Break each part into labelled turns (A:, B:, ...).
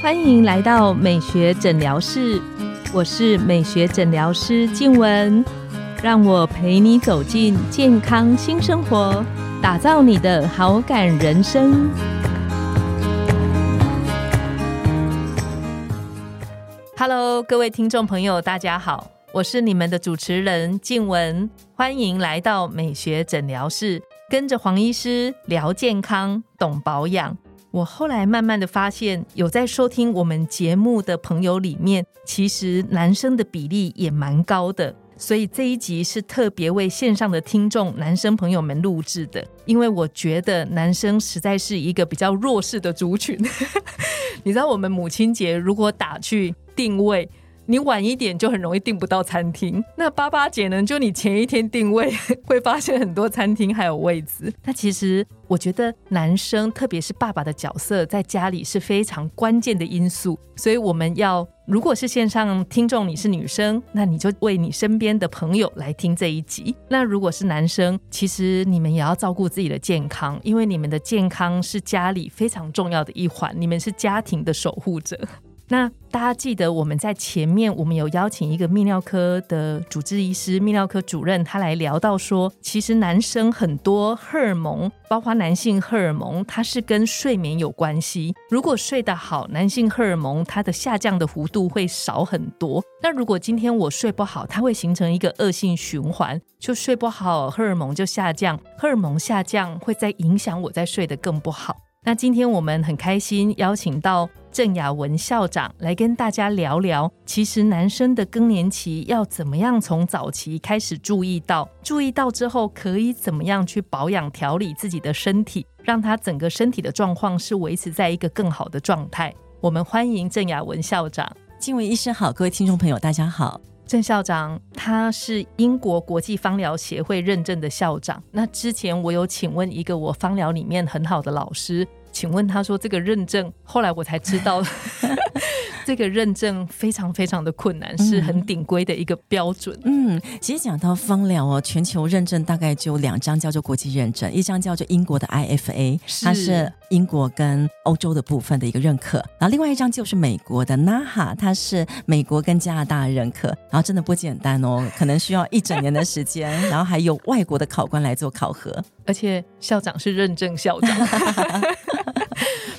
A: 欢迎来到美学诊疗室，我是美学诊疗师静文，让我陪你走进健康新生活，打造你的好感人生。Hello，各位听众朋友，大家好，我是你们的主持人静文，欢迎来到美学诊疗室，跟着黄医师聊健康，懂保养。我后来慢慢的发现，有在收听我们节目的朋友里面，其实男生的比例也蛮高的。所以这一集是特别为线上的听众男生朋友们录制的，因为我觉得男生实在是一个比较弱势的族群。你知道，我们母亲节如果打去定位。你晚一点就很容易订不到餐厅。那八八节呢？就你前一天定位，会发现很多餐厅还有位置。那其实我觉得男生，特别是爸爸的角色，在家里是非常关键的因素。所以我们要，如果是线上听众，你是女生，那你就为你身边的朋友来听这一集。那如果是男生，其实你们也要照顾自己的健康，因为你们的健康是家里非常重要的一环，你们是家庭的守护者。那大家记得我们在前面，我们有邀请一个泌尿科的主治医师、泌尿科主任，他来聊到说，其实男生很多荷尔蒙，包括男性荷尔蒙，它是跟睡眠有关系。如果睡得好，男性荷尔蒙它的下降的幅度会少很多。那如果今天我睡不好，它会形成一个恶性循环，就睡不好，荷尔蒙就下降，荷尔蒙下降会再影响我再睡得更不好。那今天我们很开心邀请到郑雅文校长来跟大家聊聊，其实男生的更年期要怎么样从早期开始注意到，注意到之后可以怎么样去保养调理自己的身体，让他整个身体的状况是维持在一个更好的状态。我们欢迎郑雅文校长，
B: 静文医生好，各位听众朋友大家好。
A: 郑校长他是英国国际芳疗协会认证的校长。那之前我有请问一个我芳疗里面很好的老师。请问他说这个认证，后来我才知道，这个认证非常非常的困难，是很顶规的一个标准。
B: 嗯，其实讲到芳疗哦，全球认证大概就两张叫做国际认证，一张叫做英国的 IFA，它是英国跟欧洲的部分的一个认可，然后另外一张就是美国的 NAHA，它是美国跟加拿大认可，然后真的不简单哦，可能需要一整年的时间，然后还有外国的考官来做考核，
A: 而且校长是认证校长。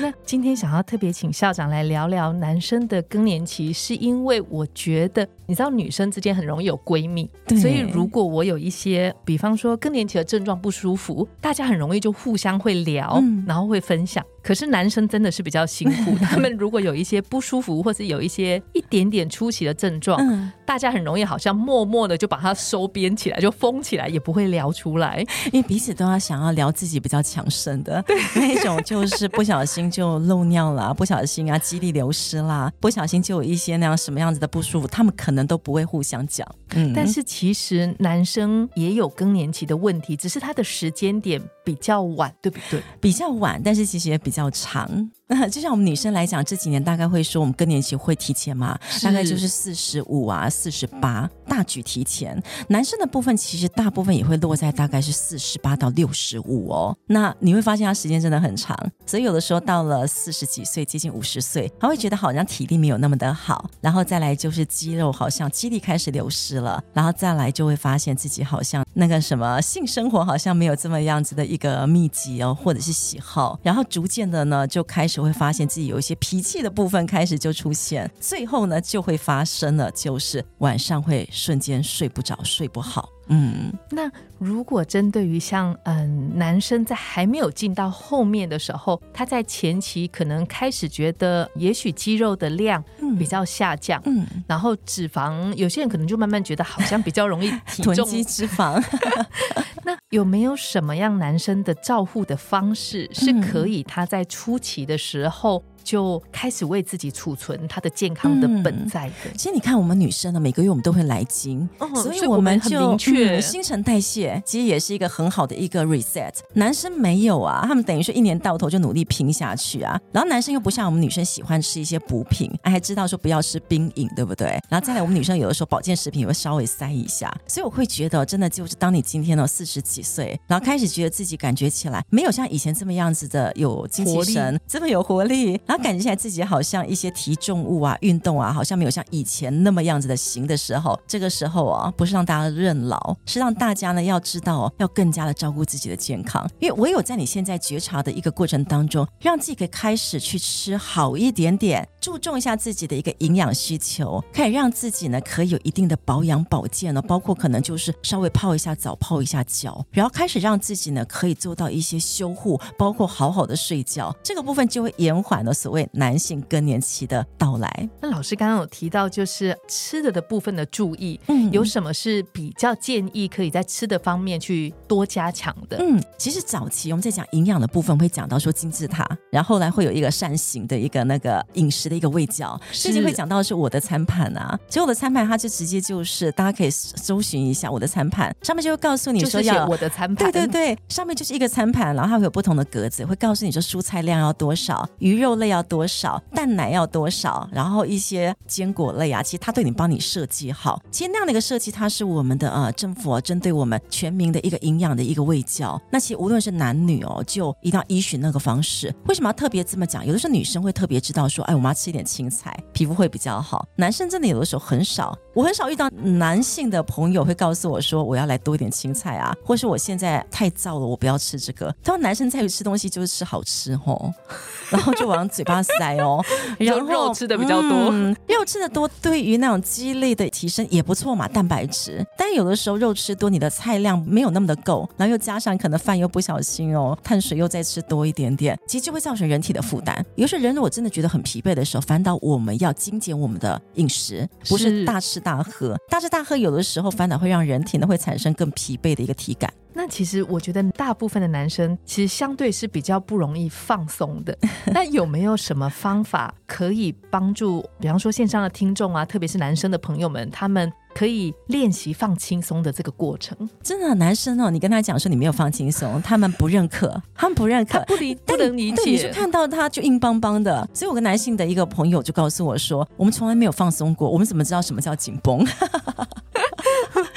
A: 那今天想要特别请校长来聊聊男生的更年期，是因为我觉得你知道女生之间很容易有闺蜜，所以如果我有一些，比方说更年期的症状不舒服，大家很容易就互相会聊，然后会分享。可是男生真的是比较辛苦，他们如果有一些不舒服，或是有一些一点点出奇的症状，大家很容易好像默默的就把它收编起来，就封起来，也不会聊出来，
B: 因为彼此都要想要聊自己比较强盛的那一种，就是不小心就漏尿了，不小心啊肌力流失啦，不小心就有一些那样什么样子的不舒服，他们可能都不会互相讲。
A: 嗯，但是其实男生也有更年期的问题，只是他的时间点比较晚，对不对？
B: 比较晚，但是其实也比。较长。就像我们女生来讲，这几年大概会说我们更年期会提前嘛，大概就是四十五啊、四十八，大举提前。男生的部分其实大部分也会落在大概是四十八到六十五哦。那你会发现他时间真的很长，所以有的时候到了四十几岁，接近五十岁，他会觉得好像体力没有那么的好，然后再来就是肌肉好像肌力开始流失了，然后再来就会发现自己好像那个什么性生活好像没有这么样子的一个密集哦，或者是喜好，然后逐渐的呢就开始。会发现自己有一些脾气的部分开始就出现，最后呢就会发生了，就是晚上会瞬间睡不着、睡不好。
A: 嗯，那如果针对于像嗯男生在还没有进到后面的时候，他在前期可能开始觉得也许肌肉的量比较下降，嗯，然后脂肪有些人可能就慢慢觉得好像比较容易 体重
B: 脂肪。
A: 那有没有什么样男生的照护的方式是可以他在初期的时候？就开始为自己储存它的健康的本在的？
B: 其实你看，我们女生呢，每个月我们都会来经，所以我们很明确新陈代谢，其实也是一个很好的一个 reset。男生没有啊，他们等于说一年到头就努力拼下去啊。然后男生又不像我们女生喜欢吃一些补品，还知道说不要吃冰饮，对不对？然后再来，我们女生有的时候保健食品也会稍微塞一下，所以我会觉得，真的就是当你今天呢四十几岁，然后开始觉得自己感觉起来没有像以前这么样子的有精气神，这么有活力，然后感觉起来自己好像一些提重物啊、运动啊，好像没有像以前那么样子的行的时候，这个时候啊，不是让大家认老，是让大家呢要知道，要更加的照顾自己的健康，因为唯有在你现在觉察的一个过程当中，让自己可以开始去吃好一点点。注重一下自己的一个营养需求，可以让自己呢可以有一定的保养保健呢，包括可能就是稍微泡一下澡、泡一下脚，然后开始让自己呢可以做到一些修护，包括好好的睡觉，这个部分就会延缓了所谓男性更年期的到来。
A: 那老师刚刚有提到就是吃的的部分的注意，嗯，有什么是比较建议可以在吃的方面去多加强的？
B: 嗯，其实早期我们在讲营养的部分会讲到说金字塔，然后来会有一个扇形的一个那个饮食。的一个味觉，甚至会讲到是我的餐盘啊，所以我的餐盘它就直接就是大家可以搜寻一下我的餐盘，上面就会告诉你说要
A: 我的餐盘，
B: 对对对，上面就是一个餐盘，然后它会有不同的格子，会告诉你说蔬菜量要多少，鱼肉类要多少，蛋奶要多少，然后一些坚果类啊，其实它对你帮你设计好，其实那样的一个设计，它是我们的呃政府啊，针对我们全民的一个营养的一个喂教。那其实无论是男女哦，就一定要依循那个方式。为什么要特别这么讲？有的时候女生会特别知道说，哎，我们要。吃一点青菜，皮肤会比较好。男生真的有的时候很少，我很少遇到男性的朋友会告诉我说我要来多一点青菜啊，或是我现在太燥了，我不要吃这个。他说男生在于吃东西就是吃好吃哦，然后就往嘴巴塞哦，
A: 然后肉吃的比较多，
B: 肉吃的多对于那种肌力的提升也不错嘛，蛋白质。但有的时候肉吃多，你的菜量没有那么的够，然后又加上可能饭又不小心哦，碳水又再吃多一点点，其实就会造成人体的负担。有时候人如果真的觉得很疲惫的。时候，反倒我们要精简我们的饮食，不是大吃大大喝。但是大喝有的时候反倒会让人体呢会产生更疲惫的一个体感。
A: 那其实我觉得大部分的男生其实相对是比较不容易放松的。那有没有什么方法可以帮助，比方说线上的听众啊，特别是男生的朋友们，他们？可以练习放轻松的这个过程，
B: 真的男生哦，你跟他讲说你没有放轻松，他们不认可，他们不认可，
A: 不理不能理解，
B: 你就看到他就硬邦邦的。所以，我跟男性的一个朋友就告诉我说，我们从来没有放松过，我们怎么知道什么叫紧绷？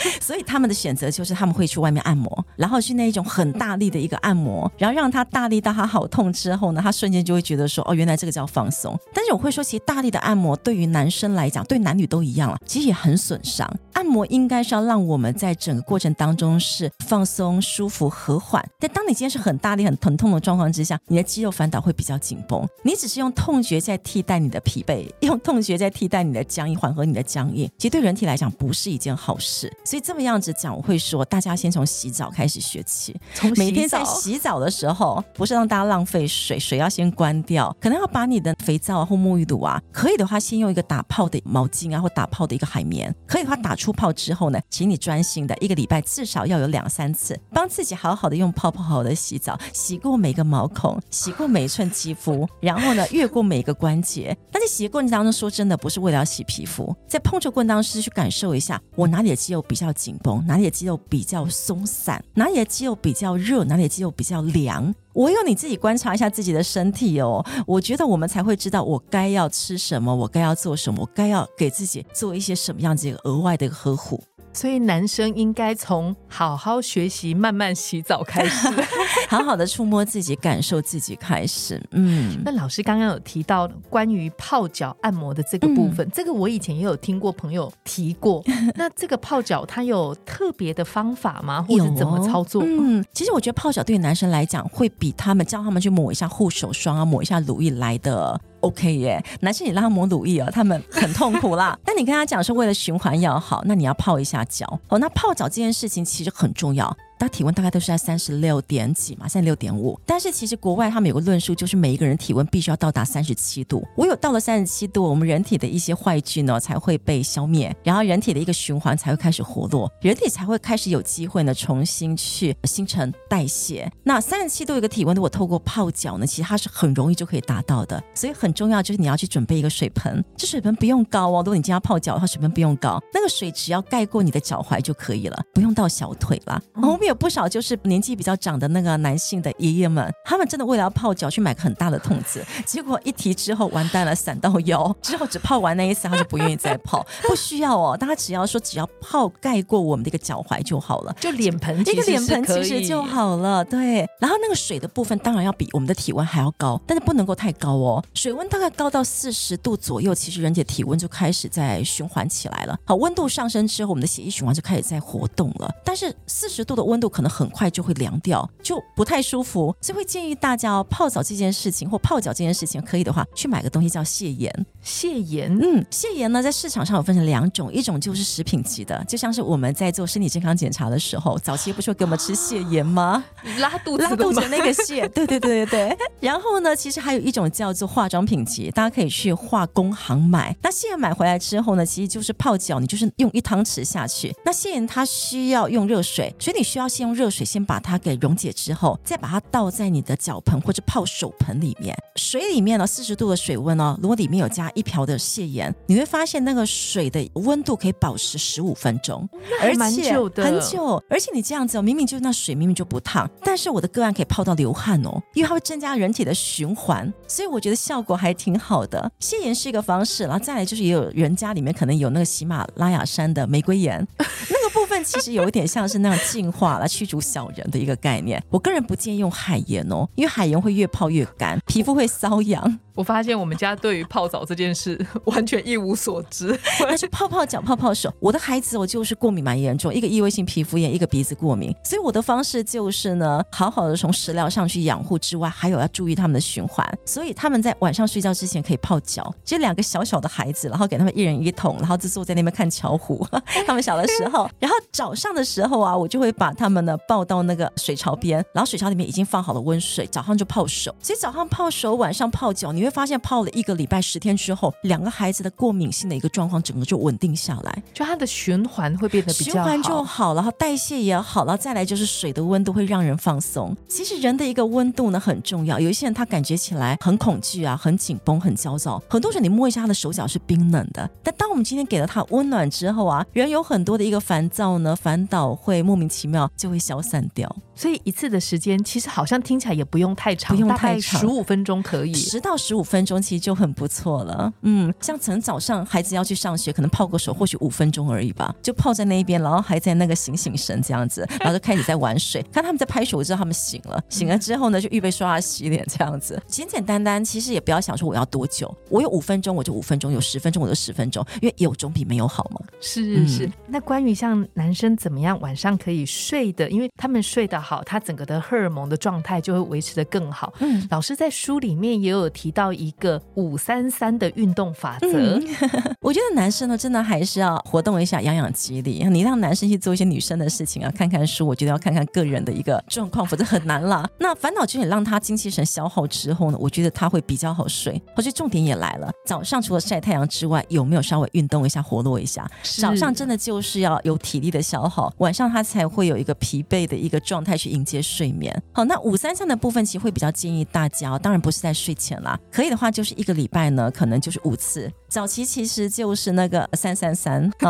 B: 所以他们的选择就是他们会去外面按摩，然后是那一种很大力的一个按摩，然后让他大力到他好痛之后呢，他瞬间就会觉得说，哦，原来这个叫放松。但是我会说，其实大力的按摩对于男生来讲，对男女都一样了，其实也很损伤。按摩应该是要让我们在整个过程当中是放松、舒服、和缓。但当你今天是很大力、很疼痛的状况之下，你的肌肉反倒会比较紧绷。你只是用痛觉在替代你的疲惫，用痛觉在替代你的僵硬，缓和你的僵硬，其实对人体来讲不是一件好事。所以这么样子讲，我会说，大家先从洗澡开始学起。从每天在洗澡的时候，不是让大家浪费水，水要先关掉，可能要把你的肥皂啊或沐浴露啊，可以的话先用一个打泡的毛巾啊或打泡的一个海绵，可以的话打出泡之后呢，请你专心的一个礼拜至少要有两三次，帮自己好好的用泡泡好的洗澡，洗过每个毛孔，洗过每一寸肌肤，然后呢越过每一个关节。但在洗的过程当中，说真的不是为了要洗皮肤，在碰触过程当中是去感受一下我哪里的肌肉比较紧绷，哪里的肌肉比较松散，哪里的肌肉比较热，哪里的肌肉比较凉。唯有你自己观察一下自己的身体哦，我觉得我们才会知道我该要吃什么，我该要做什么，我该要给自己做一些什么样子额外的呵护。
A: 所以男生应该从好好学习、慢慢洗澡开始，
B: 好好的触摸自己、感受自己开始。嗯，
A: 那老师刚刚有提到关于泡脚按摩的这个部分，这个我以前也有听过朋友提过。那这个泡脚它有特别的方法吗？或者怎么操作？
B: 嗯，其实我觉得泡脚对于男生来讲，会比他们教他们去抹一下护手霜啊、抹一下乳液来的。OK 耶，男生你让他抹乳液哦，他们很痛苦啦。但你跟他讲说为了循环要好，那你要泡一下脚哦。那泡脚这件事情其实很重要。它体温大概都是在三十六点几嘛，三十六点五。但是其实国外他们有个论述，就是每一个人体温必须要到达三十七度。我有到了三十七度，我们人体的一些坏菌呢才会被消灭，然后人体的一个循环才会开始活络，人体才会开始有机会呢重新去新陈代谢。那三十七度一个体温，如果透过泡脚呢，其实它是很容易就可以达到的。所以很重要就是你要去准备一个水盆，这水盆不用高哦。如果你今天要泡脚的话，水盆不用高，那个水只要盖过你的脚踝就可以了，不用到小腿啦。哦们有不少就是年纪比较长的那个男性的爷爷们，他们真的为了要泡脚去买个很大的桶子，结果一提之后完蛋了，散到腰，之后只泡完那一次他就不愿意再泡，不需要哦，大家只要说只要泡盖过我们的一个脚踝就好了，
A: 就脸盆
B: 一个脸盆
A: 其
B: 实就好了。对，然后那个水的部分当然要比我们的体温还要高，但是不能够太高哦，水温大概高到四十度左右，其实人体体温就开始在循环起来了。好，温度上升之后，我们的血液循环就开始在活动了，但是四十度的温度可能很快就会凉掉，就不太舒服，所以会建议大家哦，泡澡这件事情或泡脚这件事情，可以的话去买个东西叫泻盐。
A: 泻盐，
B: 嗯，泻盐呢，在市场上有分成两种，一种就是食品级的，就像是我们在做身体健康检查的时候，早期不是会给我们吃泻盐吗？
A: 拉肚子
B: 拉肚子那个泻，对对对对对。然后呢，其实还有一种叫做化妆品级，大家可以去化工行买。那泻盐买回来之后呢，其实就是泡脚，你就是用一汤匙下去。那泻盐它需要用热水，所以你需要先用热水先把它给溶解之后，再把它倒在你的脚盆或者泡手盆里面。水里面呢，四十度的水温哦，如果里面有加一瓢的泻盐，你会发现那个水的温度可以保持十五分钟，
A: 而且
B: 很久。而且你这样子，哦明明就那水明明就不烫，但是我的个案可以泡到流汗哦，因为它会增加人体的循环，所以我觉得效果还挺好的。泻盐是一个方式，然后再来就是也有人家里面可能有那个喜马拉雅山的玫瑰盐，那个部分其实有一点像是那样净化了驱逐小人的一个概念。我个人不建议用海盐哦，因为海盐会越泡越干，皮肤会瘙痒。
A: 我发现我们家对于泡澡这件事 完全一无所知，
B: 那就泡泡脚、泡泡手。我的孩子我就是过敏蛮严重，一个异位性皮肤炎，一个鼻子过敏，所以我的方式就是呢，好好的从食疗上去养护之外，还有要注意他们的循环。所以他们在晚上睡觉之前可以泡脚，就两个小小的孩子，然后给他们一人一桶，然后就坐在那边看巧虎。他们小的时候，然后早上的时候啊，我就会把他他们呢抱到那个水槽边，然后水槽里面已经放好了温水，早上就泡手。所以早上泡手，晚上泡脚，你。会发现泡了一个礼拜十天之后，两个孩子的过敏性的一个状况整个就稳定下来，
A: 就它的循环会变得比较
B: 循环就好了，然后代谢也好了，再来就是水的温度会让人放松。其实人的一个温度呢很重要，有一些人他感觉起来很恐惧啊，很紧绷，很焦躁。很多人你摸一下他的手脚是冰冷的，但当我们今天给了他温暖之后啊，人有很多的一个烦躁呢，烦恼会莫名其妙就会消散掉。
A: 所以一次的时间其实好像听起来也不用太长，
B: 不用太长，
A: 十五分钟可以，
B: 十到十五分钟其实就很不错了。嗯，像可能早上孩子要去上学，可能泡个手，或许五分钟而已吧，就泡在那一边，然后还在那个醒醒神这样子，然后就开始在玩水，看他们在拍手，我知道他们醒了。醒了之后呢，就预备刷牙洗脸这样子，简简单单。其实也不要想说我要多久，我有五分钟我就五分钟，有十分钟我就十分钟，因为有总比没有好嘛。
A: 是是。那关于像男生怎么样晚上可以睡的，因为他们睡得好，他整个的。荷尔蒙的状态就会维持的更好。嗯，老师在书里面也有提到一个五三三的运动法则。
B: 我觉得男生呢，真的还是要活动一下，养养肌力。你让男生去做一些女生的事情啊，看看书，我觉得要看看个人的一个状况，否则很难啦。那烦恼就是让他精气神消耗之后呢，我觉得他会比较好睡。而且重点也来了，早上除了晒太阳之外，有没有稍微运动一下，活络一下？早上真的就是要有体力的消耗，晚上他才会有一个疲惫的一个状态去迎接睡。眠好，那五三三的部分其实会比较建议大家，当然不是在睡前啦，可以的话就是一个礼拜呢，可能就是五次。早期其实就是那个三三三，
A: 对，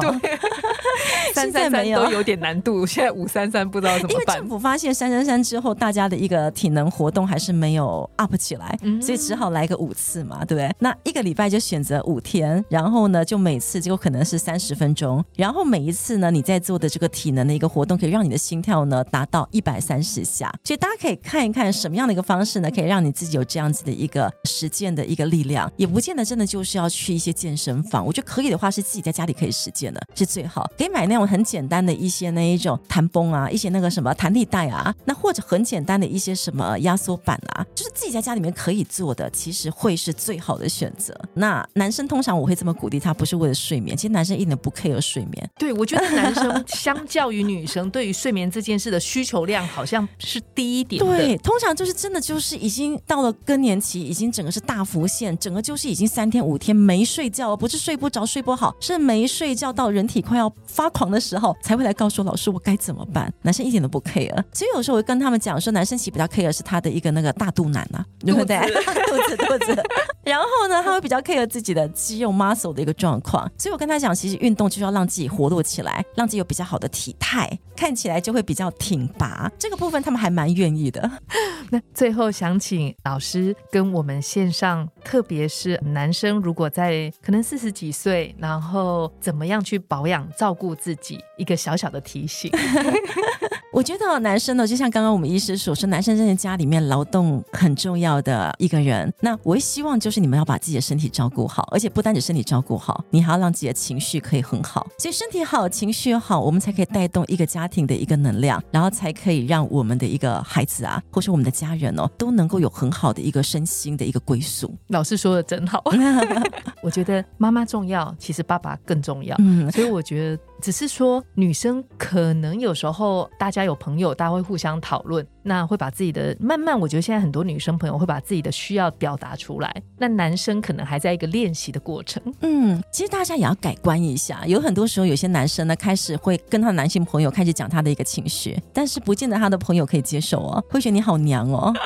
A: 三三三都有点难度。现在五三三不知道怎么办。
B: 因为政府发现三三三之后，大家的一个体能活动还是没有 up 起来，所以只好来个五次嘛，对不对？那一个礼拜就选择五天，然后呢，就每次就可能是三十分钟，然后每一次呢，你在做的这个体能的一个活动，可以让你的心跳呢达到一百三十下。所以大家可以看一看什么样的一个方式呢，可以让你自己有这样子的一个实践的一个力量，也不见得真的就是要去一些。健身房。我觉得可以的话，是自己在家里可以实践的，是最好。可以买那种很简单的一些那一种弹绷啊，一些那个什么弹力带啊，那或者很简单的一些什么压缩板啊，就是自己在家里面可以做的，其实会是最好的选择。那男生通常我会这么鼓励他，不是为了睡眠，其实男生一点不 care 睡眠。
A: 对，我觉得男 生相较于女生，对于睡眠这件事的需求量好像是低一点。
B: 对，通常就是真的就是已经到了更年期，已经整个是大浮现，整个就是已经三天五天没睡觉，不是睡不着、睡不好，是没睡觉到人体快要发狂的时候，才会来告诉老师我该怎么办。男生一点都不 care，所以有时候我会跟他们讲说，男生其实比较 care 是他的一个那个大肚腩啊，对 不对？肚子肚子。然后呢，他会比较 care 自己的肌肉 muscle 的一个状况，所以我跟他讲，其实运动就是要让自己活络起来，让自己有比较好的体态，看起来就会比较挺拔。这个部分他们还蛮愿意的。
A: 那最后想请老师跟我们线上，特别是男生，如果在可能四十几岁，然后怎么样去保养、照顾自己，一个小小的提醒。
B: 我觉得男生呢，就像刚刚我们医师所说，男生在家里面劳动很重要的一个人。那我希望就是你们要把自己的身体照顾好，而且不单只身体照顾好，你还要让自己的情绪可以很好。所以身体好，情绪好，我们才可以带动一个家庭的一个能量，然后才可以让我们的一个孩子啊，或是我们的家人哦，都能够有很好的一个身心的一个归宿。
A: 老师说的真好，我觉得妈妈重要，其实爸爸更重要。嗯，所以我觉得。只是说，女生可能有时候大家有朋友，大家会互相讨论，那会把自己的慢慢，我觉得现在很多女生朋友会把自己的需要表达出来，那男生可能还在一个练习的过程。
B: 嗯，其实大家也要改观一下，有很多时候有些男生呢，开始会跟他男性朋友开始讲他的一个情绪，但是不见得他的朋友可以接受哦，会觉得你好娘哦。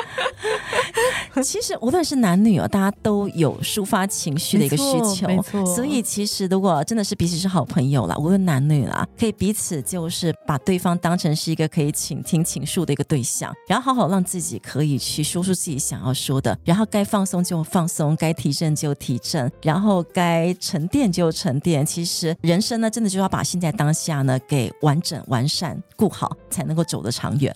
B: 其实无论是男女哦，大家都有抒发情绪的一个需求，
A: 没错。
B: 所以其实如果真的是彼此是好朋友啦，无论男女啦，可以彼此就是把对方当成是一个可以倾听倾诉的一个对象，然后好好让自己可以去说出自己想要说的，然后该放松就放松，该提振就提振，然后该沉淀就沉淀。其实人生呢，真的就要把现在当下呢给完整完善顾好，才能够走得长远。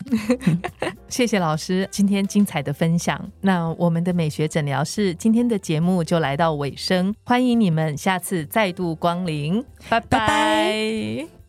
A: 谢谢老师今天精彩的分享。那我们的美学诊疗室今天的节目就来到尾声，欢迎你们下次再度光临，拜拜。